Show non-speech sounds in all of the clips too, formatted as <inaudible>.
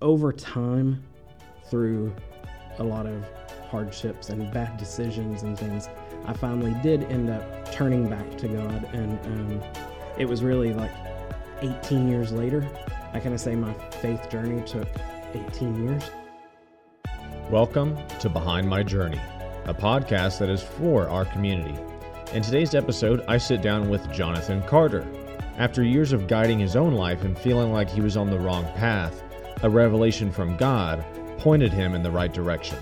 over time, through a lot of hardships and bad decisions and things, I finally did end up turning back to God. And um, it was really like 18 years later. I kind of say my faith journey took 18 years. Welcome to Behind My Journey, a podcast that is for our community. In today's episode, I sit down with Jonathan Carter. After years of guiding his own life and feeling like he was on the wrong path, a revelation from God pointed him in the right direction.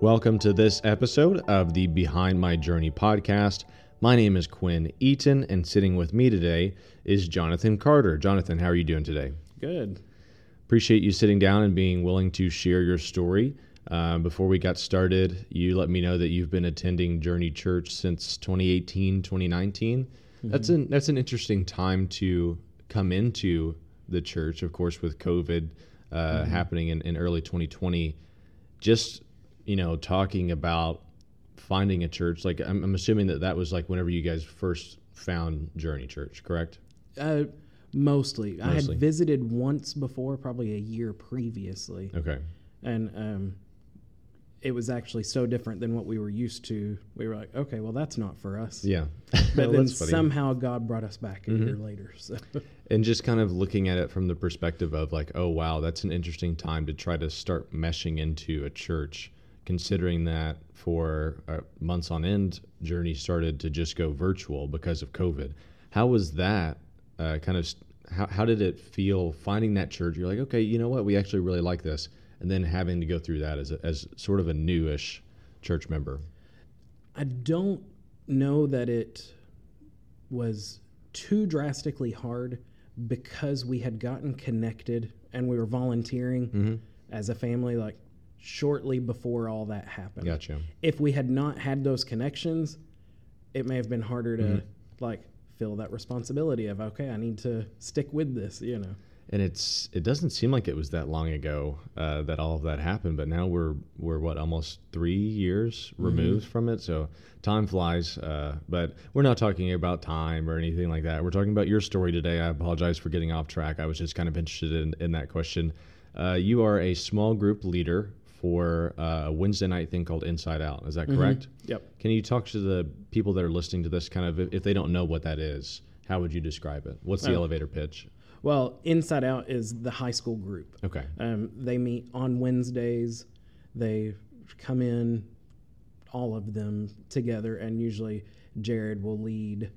Welcome to this episode of the Behind My Journey podcast. My name is Quinn Eaton, and sitting with me today is Jonathan Carter. Jonathan, how are you doing today? Good. Appreciate you sitting down and being willing to share your story. Uh, before we got started, you let me know that you've been attending Journey Church since 2018, 2019. Mm-hmm. That's an that's an interesting time to come into the church. Of course, with COVID uh, mm-hmm. happening in, in early 2020, just you know talking about finding a church. Like I'm, I'm assuming that that was like whenever you guys first found Journey Church, correct? Uh, mostly. mostly. I had visited once before, probably a year previously. Okay. And um, it was actually so different than what we were used to. We were like, okay, well, that's not for us. Yeah. <laughs> But then somehow God brought us back a mm-hmm. year later. So. <laughs> And just kind of looking at it from the perspective of like, oh, wow, that's an interesting time to try to start meshing into a church, considering that for uh, months on end, Journey started to just go virtual because of COVID. How was that uh, kind of, how, how did it feel finding that church? You're like, okay, you know what? We actually really like this and then having to go through that as, a, as sort of a newish church member? I don't know that it was too drastically hard because we had gotten connected and we were volunteering mm-hmm. as a family like shortly before all that happened. Gotcha. If we had not had those connections, it may have been harder to mm-hmm. like feel that responsibility of okay, I need to stick with this, you know and it's it doesn't seem like it was that long ago uh, that all of that happened but now we're we're what almost three years mm-hmm. removed mm-hmm. from it so time flies uh, but we're not talking about time or anything like that we're talking about your story today i apologize for getting off track i was just kind of interested in, in that question uh, you are a small group leader for uh, a wednesday night thing called inside out is that mm-hmm. correct mm-hmm. yep can you talk to the people that are listening to this kind of if, if they don't know what that is how would you describe it what's the elevator pitch well, Inside Out is the high school group. Okay. Um, they meet on Wednesdays. They come in, all of them together, and usually Jared will lead,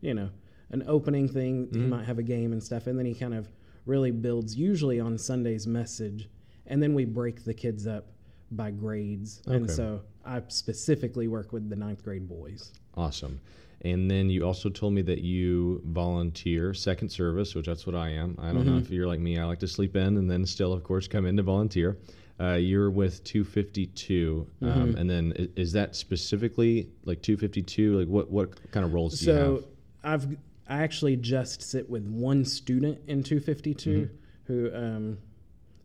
you know, an opening thing. Mm-hmm. He might have a game and stuff, and then he kind of really builds, usually on Sunday's message, and then we break the kids up by grades. Okay. And so I specifically work with the ninth grade boys. Awesome. And then you also told me that you volunteer second service, which that's what I am. I don't mm-hmm. know if you're like me. I like to sleep in and then still, of course, come in to volunteer. Uh, you're with 252, um, mm-hmm. um, and then is, is, that specifically like 252? Like what what kind of roles so do you have? So I've I actually just sit with one student in 252 mm-hmm. who um,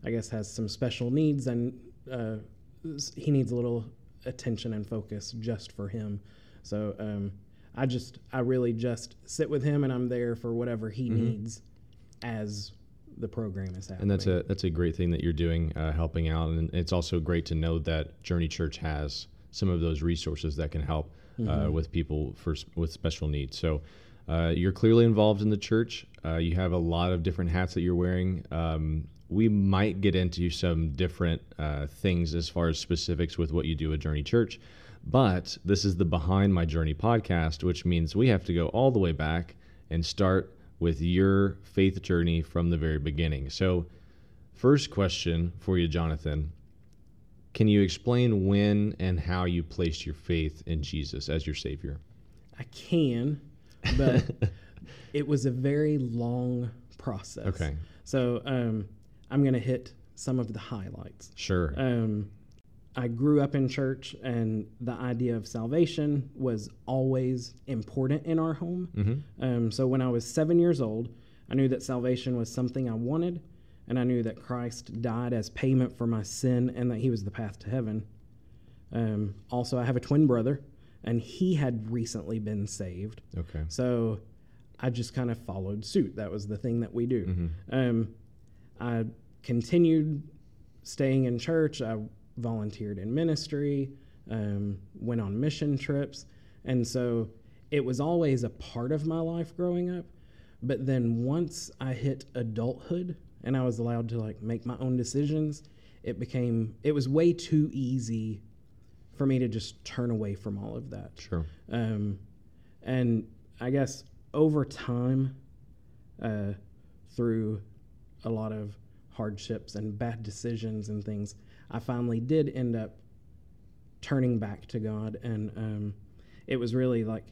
I guess has some special needs and uh, he needs a little attention and focus just for him. So um, I just I really just sit with him and I'm there for whatever he mm-hmm. needs as the program is happening. And that's a that's a great thing that you're doing, uh, helping out, and it's also great to know that Journey Church has some of those resources that can help uh, mm-hmm. uh, with people for with special needs. So. Uh, you're clearly involved in the church. Uh, you have a lot of different hats that you're wearing. Um, we might get into some different uh, things as far as specifics with what you do at Journey Church. But this is the Behind My Journey podcast, which means we have to go all the way back and start with your faith journey from the very beginning. So, first question for you, Jonathan Can you explain when and how you placed your faith in Jesus as your Savior? I can, but <laughs> it was a very long process. Okay. So, um, I'm going to hit some of the highlights. Sure. Um, I grew up in church, and the idea of salvation was always important in our home. Mm-hmm. Um, so when I was seven years old, I knew that salvation was something I wanted, and I knew that Christ died as payment for my sin and that He was the path to heaven. Um, also, I have a twin brother, and he had recently been saved. Okay. So I just kind of followed suit. That was the thing that we do. Mm-hmm. Um, I continued staying in church. I volunteered in ministry, um, went on mission trips. And so it was always a part of my life growing up. But then once I hit adulthood and I was allowed to like make my own decisions, it became, it was way too easy for me to just turn away from all of that. Sure. Um, and I guess over time, uh, through a lot of hardships and bad decisions and things, I finally did end up turning back to God. And um, it was really like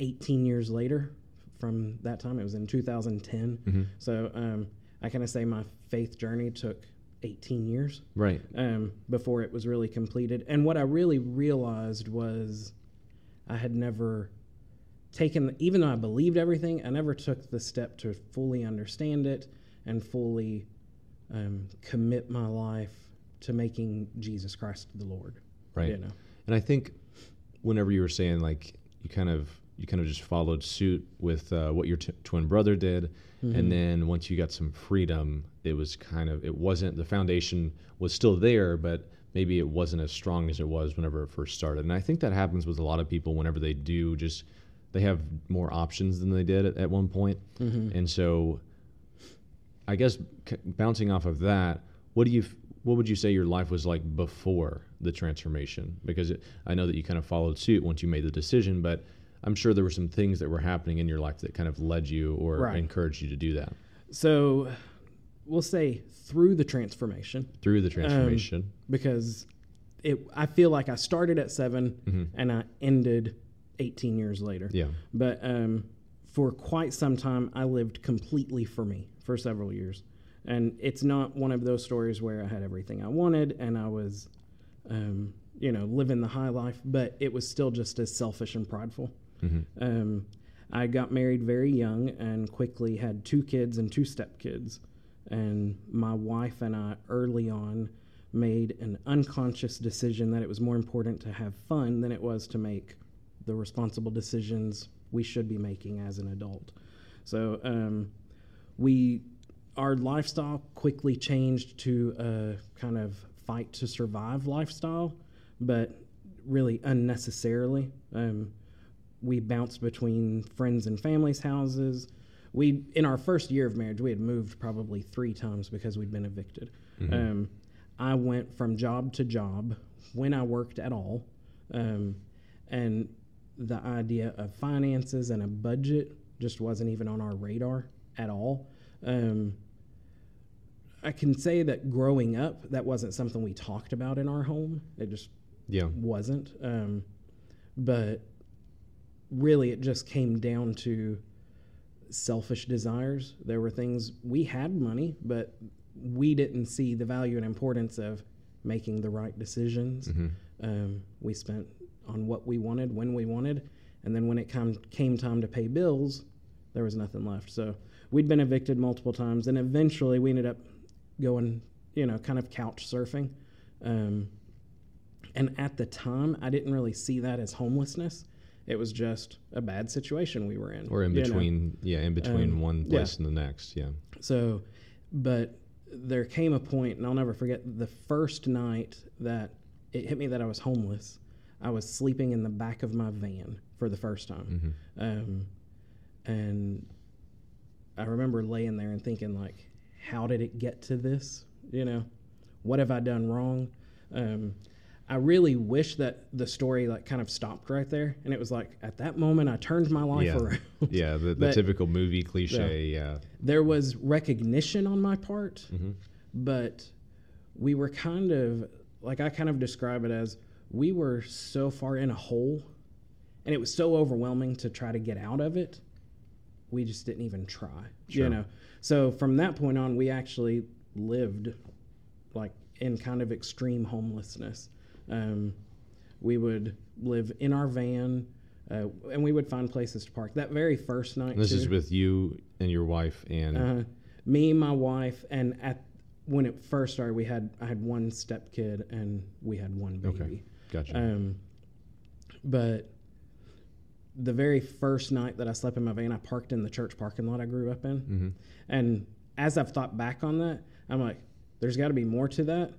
18 years later from that time. It was in 2010. Mm-hmm. So um, I kind of say my faith journey took 18 years Right. um, before it was really completed. And what I really realized was I had never taken, even though I believed everything, I never took the step to fully understand it and fully um, commit my life to making Jesus Christ the Lord. Right. You know. And I think whenever you were saying like you kind of you kind of just followed suit with uh, what your t- twin brother did, and then once you got some freedom, it was kind of it wasn't the foundation was still there, but maybe it wasn't as strong as it was whenever it first started. And I think that happens with a lot of people whenever they do just they have more options than they did at, at one point, and so I guess c- bouncing off of that, what do you f- what would you say your life was like before the transformation? Because it, I know that you kind of followed suit once you made the decision, but I'm sure there were some things that were happening in your life that kind of led you or Right. encouraged you to do that So we'll say through the transformation. through the transformation. because it I feel like I started at 7 and I ended 18 years later. yeah, But um, for quite some time, I lived completely for me for several years. And it's not one of those stories where I had everything I wanted and I was, um, you know, living the high life, but it was still just as selfish and prideful. Um, I got married very young and quickly had two kids and two stepkids. And my wife and I, early on, made an unconscious decision that it was more important to have fun than it was to make the responsible decisions we should be making as an adult. So um, we, our lifestyle quickly changed to a kind of fight to survive lifestyle, but really unnecessarily. Um, we bounced between friends and families' houses. We, in our first year of marriage, we had moved probably three times because we'd been evicted. Um, I went from job to job when I worked at all, um, and the idea of finances and a budget just wasn't even on our radar at all. Um, I can say that growing up, that wasn't something we talked about in our home. It just yeah, wasn't. Um, but really, it just came down to selfish desires. There were things we had money, but we didn't see the value and importance of making the right decisions. Um, we spent on what we wanted when we wanted, and then when it come, came time to pay bills, there was nothing left. So we'd been evicted multiple times, and eventually we ended up going, you know, kind of couch surfing. Um, and at the time, I didn't really see that as homelessness. It was just a bad situation we were in. or in you know? between, yeah, in between Um, one yeah. place and the next, yeah. So, but there came a point, and I'll never forget the first night that it hit me that I was homeless. I was sleeping in the back of my van for the first time. Um, and I remember laying there and thinking, like, how did it get to this? You know, what have I done wrong? Um, I really wish that the story like kind of stopped right there, and it was like at that moment I turned my life Yeah. around. Yeah, the, the But- typical movie cliche, yeah. there was recognition on my part, but we were kind of like I kind of describe it as we were so far in a hole, and it was so overwhelming to try to get out of it. We just didn't even try, Sure. you know. So from that point on, we actually lived like in kind of extreme homelessness. Um, we would live in our van, uh, and we would find places to park. That very first night, And this is with you and your wife and uh, me, my wife, and at when it first started, we had I had one step kid and we had one baby. Okay. Gotcha. Um, but the very first night that I slept in my van, I parked in the church parking lot I grew up in. Mm-hmm. And as I've thought back on that, I'm like, there's got to be more to that.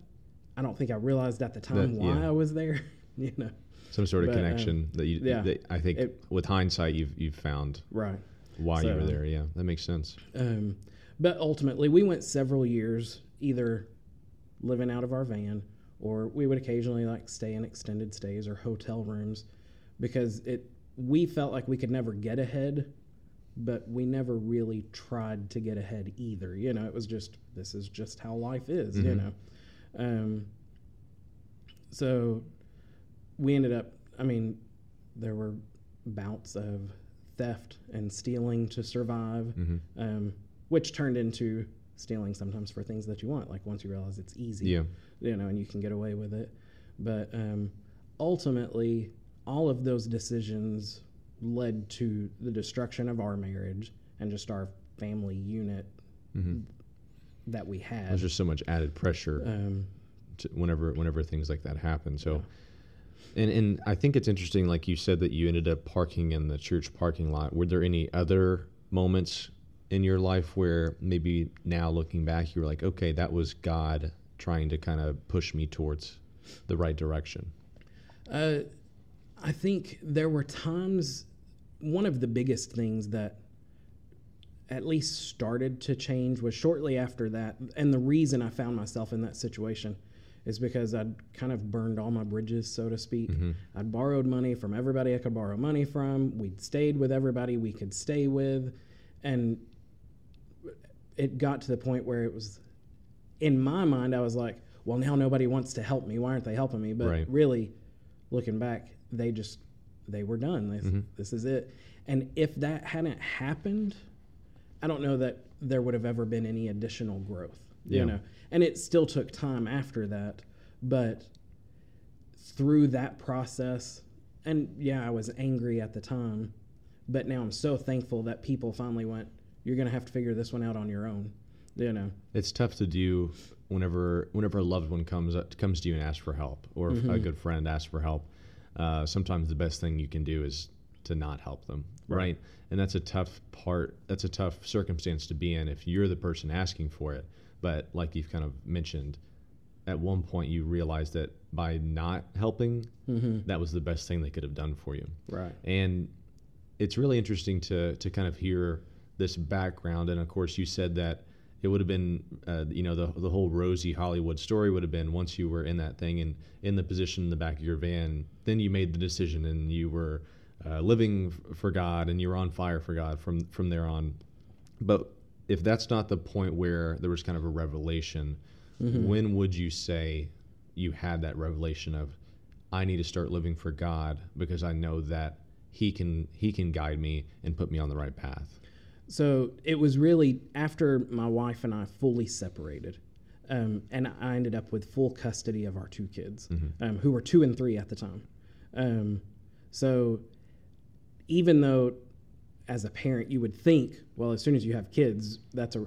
I don't think I realized at the time That- why yeah. I was there. <laughs> you know, Some sort of But, um, connection that you. yeah. that I think It- with hindsight, you've you've found right. why you were there. Yeah, that makes sense. Um, but ultimately, we went several years either living out of our van or we would occasionally like stay in extended stays or hotel rooms because it we felt like we could never get ahead but we never really tried to get ahead either you know it was just this is just how life is you Mhm. know um, so we ended up i mean there were bouts of theft and stealing to survive hmm um, which turned into stealing sometimes for things that you want. Like once you realize it's easy, Yeah. you know, and you can get away with it. But um, ultimately, all of those decisions led to the destruction of our marriage and just our family unit hmm that we had. There's just so much added pressure um, whenever whenever things like that happen. So, and and I think it's interesting, like you said, that you ended up parking in the church parking lot. Were there any other moments in your life where maybe now looking back, you were like, okay, that was God trying to kind of push me towards the right direction? Uh, I think there were times, one of the biggest things that at least started to change was shortly after that. And the reason I found myself in that situation is because I'd kind of burned all my bridges, so to speak. Mhm. I'd borrowed money from everybody I could borrow money from. We'd stayed with everybody we could stay with. And it got to the point where it was, in my mind, I was like, well, now nobody wants to help me. Why aren't they helping me? But Right. really, looking back, they just, they were done. They, Mhm. This is it. And if that hadn't happened, I don't know that there would have ever been any additional growth. Yeah. You know, and it still took time after that, but through that process, and yeah, I was angry at the time, but now I'm so thankful that people finally went, "You're going to have to figure this one out on your own." You know, It's tough to do whenever whenever a loved one comes up, comes to you and asks for help, or if a good friend asks for help. Uh, sometimes the best thing you can do is to not help them, right. Right. And that's a tough part. That's a tough circumstance to be in if you're the person asking for it. But like you've kind of mentioned, at one point you realize that by not helping, mm-hmm. that was the best thing they could have done for you. right? And it's really interesting to to kind of hear this background. And of course, you said that it would have been, uh, you know, the the whole rosy Hollywood story would have been once you were in that thing and in the position in the back of your van, then you made the decision and you were uh, living f- for God and you were on fire for God from from there on. But if that's not the point where there was kind of a revelation, Mhm. when would you say you had that revelation of I need to start living for God because I know that he can he can guide me and put me on the right path. So it was really after my wife and I fully separated, um, and I ended up with full custody of our two kids, um, who were two and three at the time. Um, so even though, as a parent, you would think, well, as soon as you have kids, that's a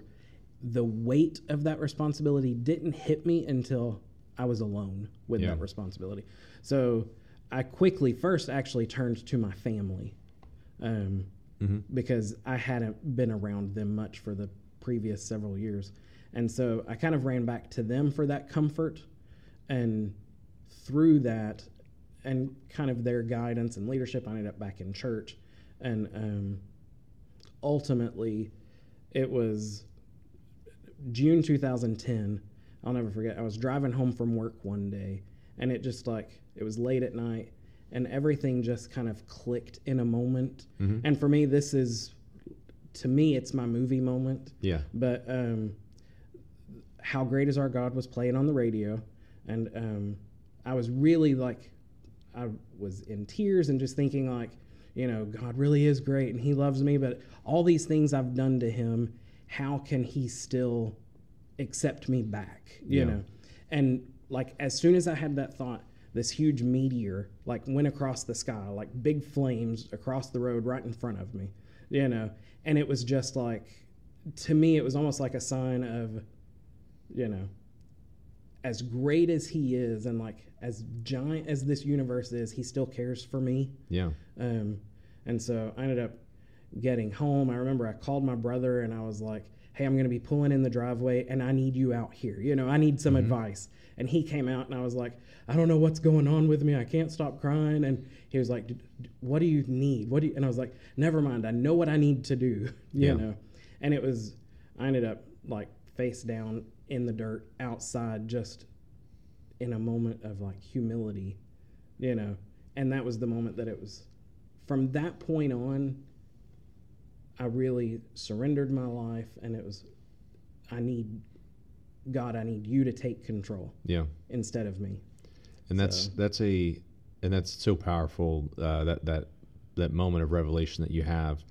the weight of that responsibility didn't hit me until I was alone with Yeah. that responsibility. So I quickly first actually turned to my family. Mhm. because I hadn't been around them much for the previous several years. And so I kind of ran back to them for that comfort. And through that, and kind of their guidance and leadership, I ended up back in church. And um, ultimately, it was June 2010. I'll never forget. I was driving home from work one day, and it just like, it was late at night, and everything just kind of clicked in a moment. Mhm. And for me, this is, to me, it's my movie moment. Yeah. But um, How Great Is Our God was playing on the radio. And um, I was really like, I was in tears and just thinking, like, you know, God really is great and He loves me, but all these things I've done to Him, how can He still accept me back? You Yeah. know? And like, as soon as I had that thought, this huge meteor like went across the sky, like big flames across the road right in front of me, you know? And it was just like, to me, it was almost like a sign of, you know, as great as he is and like as giant as this universe is, he still cares for me. Yeah. Um, and so I ended up getting home. I remember I called my brother and I was like, hey, I'm going to be pulling in the driveway and I need you out here. You know, I need some Mm-hmm. advice. And he came out and I was like, I don't know what's going on with me. I can't stop crying. And he was like, "D- d- what do you need? What do you, and I was like, never mind. I know what I need to do, <laughs> you Yeah. know? And it was, I ended up like face down in the dirt outside just in a moment of like humility, you know? And that was the moment that it was, from that point on, I really surrendered my life and it was, I need, God, I need you to take control Yeah. instead of me. and that's So- that's a and that's so powerful uh, that that that moment of revelation that you have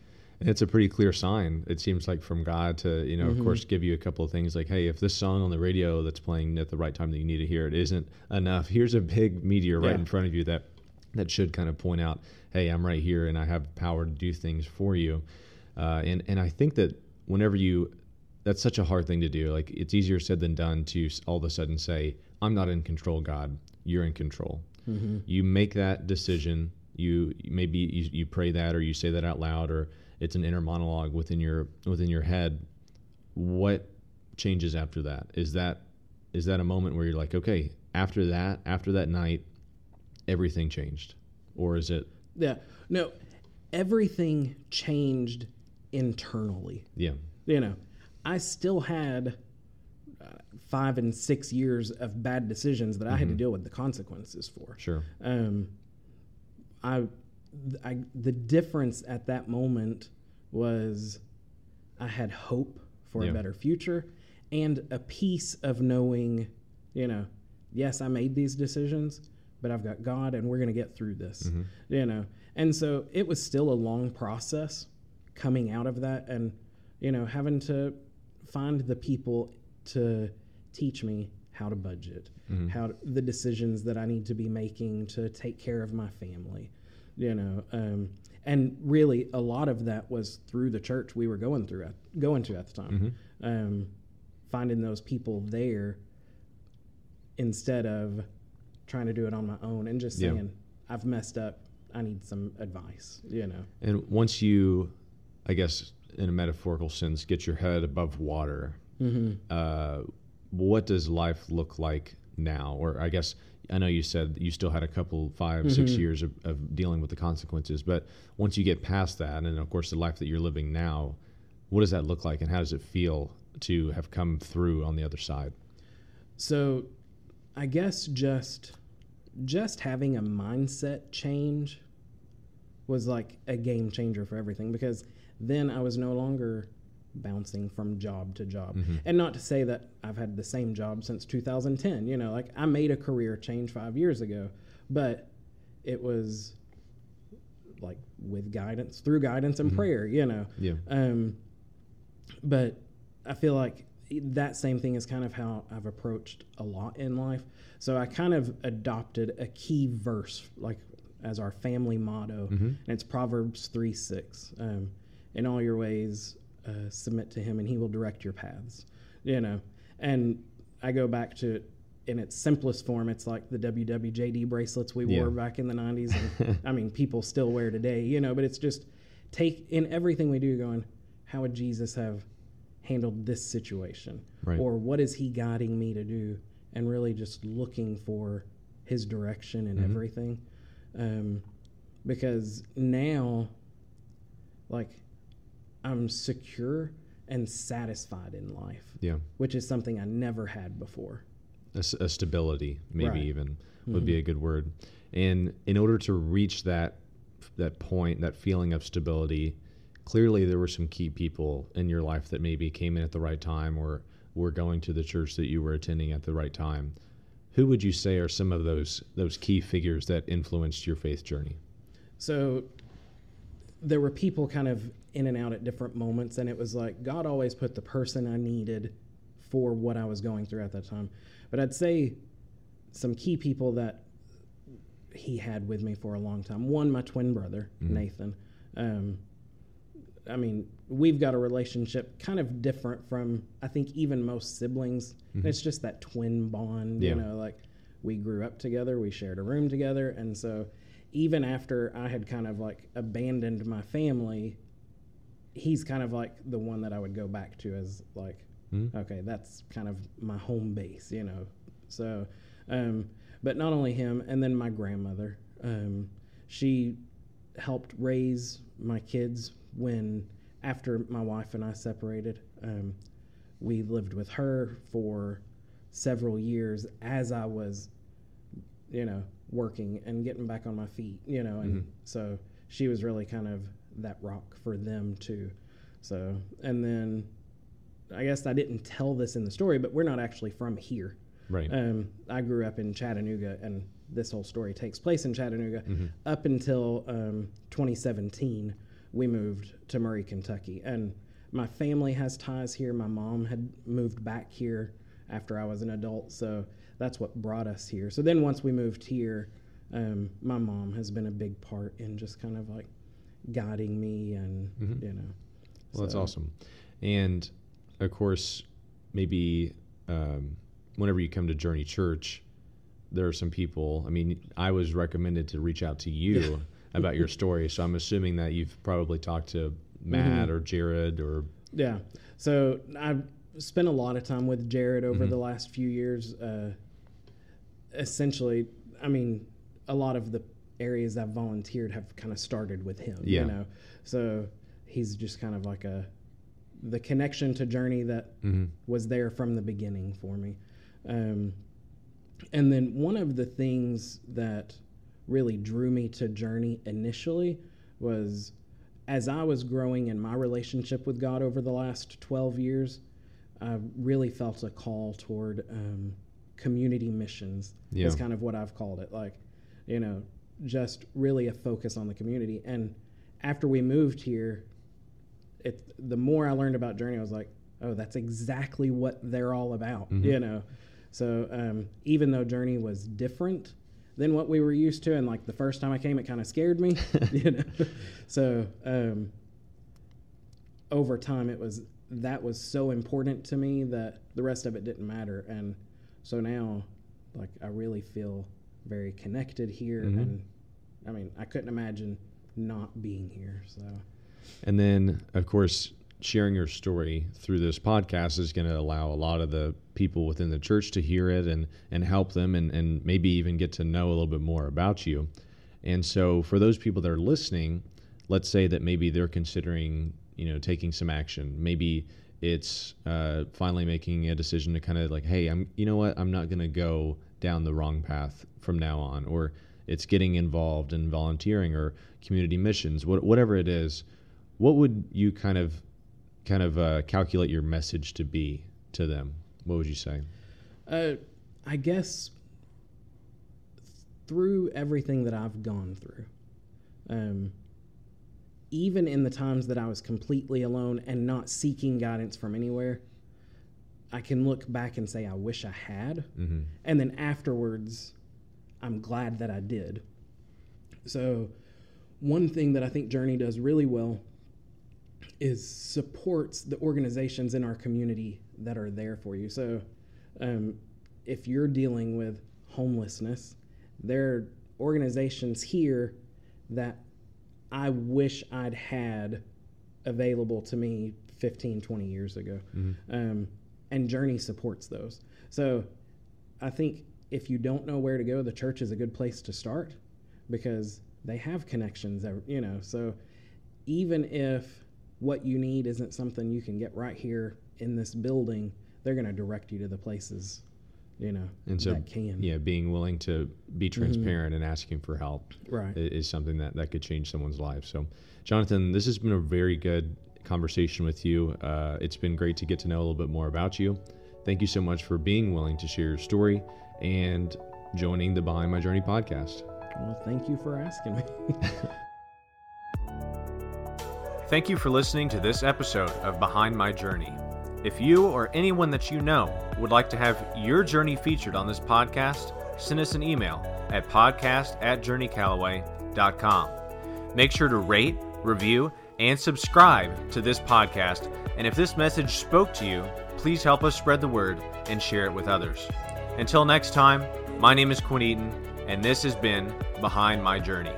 and it's a pretty clear sign it seems like from god to you know Mm-hmm. of course give you a couple of things like hey if this song on the radio that's playing at the right time that you need to hear it isn't enough here's a big meteor right Yeah. in front of you that that should kind of point out hey i'm right here and i have power to do things for you uh, and and i think that whenever you that's such a hard thing to do. Like it's easier said than done to all of a sudden say, "I'm not in control, God. You're in control." You make that decision. You maybe you, you pray that, or you say that out loud, or it's an inner monologue within your within your head. What changes after that? Is that is that a moment where you're like, okay, after that, after that night, everything changed, or is it? Yeah. No, everything changed internally. Yeah, You know, I still had uh, five and six years of bad decisions that I had to deal with the consequences for. sure. Um, I, I, the difference at that moment was I had hope for Yeah. a better future and a peace of knowing, you know, yes, I made these decisions, but I've got God and we're going to get through this, you know. And so it was still a long process coming out of that and, you know, having to find the people to teach me how to budget, how the decisions that I need to be making to take care of my family, you know. Um, and really, a lot of that was through the church we were going through at, going to at the time, um, finding those people there instead of trying to do it on my own and just Yeah. saying, "I've messed up. I need some advice," you know. And once you, I guess, in a metaphorical sense, get your head above water, uh, what does life look like now? Or I guess I know you said you still had a couple, 5 six years of, of dealing with the consequences, but once you get past that, and of course the life that you're living now, what does that look like, and how does it feel to have come through on the other side? So, I guess just just having a mindset change was like a game changer for everything because then I was no longer bouncing from job to job. And not to say that I've had the same job since 2010, you know, like I made a career change 5 years ago, but it was like with guidance, through guidance and prayer, you know. Yeah. Um, but I feel like that same thing is kind of how I've approached a lot in life. So I kind of adopted a key verse, like as our family motto, and it's Proverbs 3 6. Um, in all your ways, uh, submit to him, and he will direct your paths. You know, and I go back to in its simplest form. It's like the WWJD bracelets we Yeah. wore back in the 90s. And, <laughs> I mean, people still wear today, you know, but it's just take in everything we do going, how would Jesus have handled this situation? Right. Or what is he guiding me to do? And really just looking for his direction in everything. Um, because now, like, I'm secure and satisfied in life, Yeah. which is something I never had before. A stability, maybe Right. even would mm-hmm. be a good word. And in order to reach that that point, that feeling of stability, clearly there were some key people in your life that maybe came in at the right time or were going to the church that you were attending at the right time. Who would you say are some of those those key figures that influenced your faith journey? So there were people kind of in and out at different moments, and it was like God always put the person I needed for what I was going through at that time. But I'd say some key people that he had with me for a long time. One, my twin brother, Nathan. Um, I mean, we've got a relationship kind of different from, I think, even most siblings. It's just that twin bond, Yeah. you know, like we grew up together, we shared a room together. And so even after I had kind of like abandoned my family, he's kind of like the one that I would go back to as like, Mhm. okay, that's kind of my home base, you know. So, um, but not only him, and then my grandmother. Um, she helped raise my kids when after my wife and I separated. Um, we lived with her for several years as I was, you know, working and getting back on my feet, you know, and Mhm. so she was really kind of that rock for them too. So, and then I guess I didn't tell this in the story, but we're not actually from here. Right. Um, I grew up in Chattanooga, and this whole story takes place in Chattanooga. Mhm. Up until um, 2017, we moved to Murray, Kentucky, and my family has ties here. My mom had moved back here after I was an adult, so that's what brought us here. So then, once we moved here, um, my mom has been a big part in just kind of like guiding me, and Mhm. you know. Well, that's awesome. And of course, maybe um, whenever you come to Journey Church, there are some people. I mean, I was recommended to reach out to you <laughs> about your story, so I'm assuming that you've probably talked to Matt Mm-hmm. or Jared or Yeah. So I've spent a lot of time with Jared over Mhm. the last few years. Uh, essentially, I mean, a lot of the areas I've volunteered have kind of started with him. Yeah. You know, so he's just kind of like a the connection to Journey that Mhm. was there from the beginning for me. Um, and then one of the things that really drew me to Journey initially was as I was growing in my relationship with God over the last 12 years, I really felt a call toward um, community missions. Yeah. Is kind of what I've called it. Like, you know, just really a focus on the community. And after we moved here, it the more I learned about Journey, I was like, oh, that's exactly what they're all about. Mhm. You know, so um, even though Journey was different than what we were used to, and like the first time I came, it kind of scared me. <laughs> <laughs> you know, so um, over time, it was that was so important to me that the rest of it didn't matter, and so now, like I really feel very connected here, Mhm. and I mean, I couldn't imagine not being here. So. And then, of course, sharing your story through this podcast is going to allow a lot of the people within the church to hear it and, and help them and, and maybe even get to know a little bit more about you. And so, for those people that are listening, let's say that maybe they're considering, you know, taking some action. Maybe it's uh, finally making a decision to kind of like, hey, I'm, you know what, I'm not going to go down the wrong path from now on, or it's getting involved in volunteering or community missions, what, whatever it is. What would you kind of, kind of uh, calculate your message to be to them? What would you say? Uh, I guess through everything that I've gone through, um, even in the times that I was completely alone and not seeking guidance from anywhere, I can look back and say, I wish I had. Mm-hmm. And then afterwards, I'm glad that I did. So, one thing that I think Journey does really well is supports the organizations in our community that are there for you. So, um, if you're dealing with homelessness, there are organizations here that I wish I'd had available to me 15, 20 years ago. Mm-hmm. Um, and Journey supports those. So I think if you don't know where to go, the church is a good place to start because they have connections, you know. So even if what you need isn't something you can get right here in this building, they're going to direct you to the places, you know, And so, that can. yeah, being willing to be Mm-hmm. transparent and asking for help Right. is something that, that could change someone's life. So, Jonathan, this has been a very good conversation with you. Uh, it's been great to get to know a little bit more about you. Thank you so much for being willing to share your story and joining the Behind My Journey podcast. Well, thank you for asking me. <laughs> Thank you for listening to this episode of Behind My Journey. If you or anyone that you know would like to have your journey featured on this podcast, send us an email at podcast at journeycallaway.com. Make sure to rate, review, and subscribe to this podcast. And if this message spoke to you, please help us spread the word and share it with others. Until next time, my name is Quinn Eaton, and this has been Behind My Journey.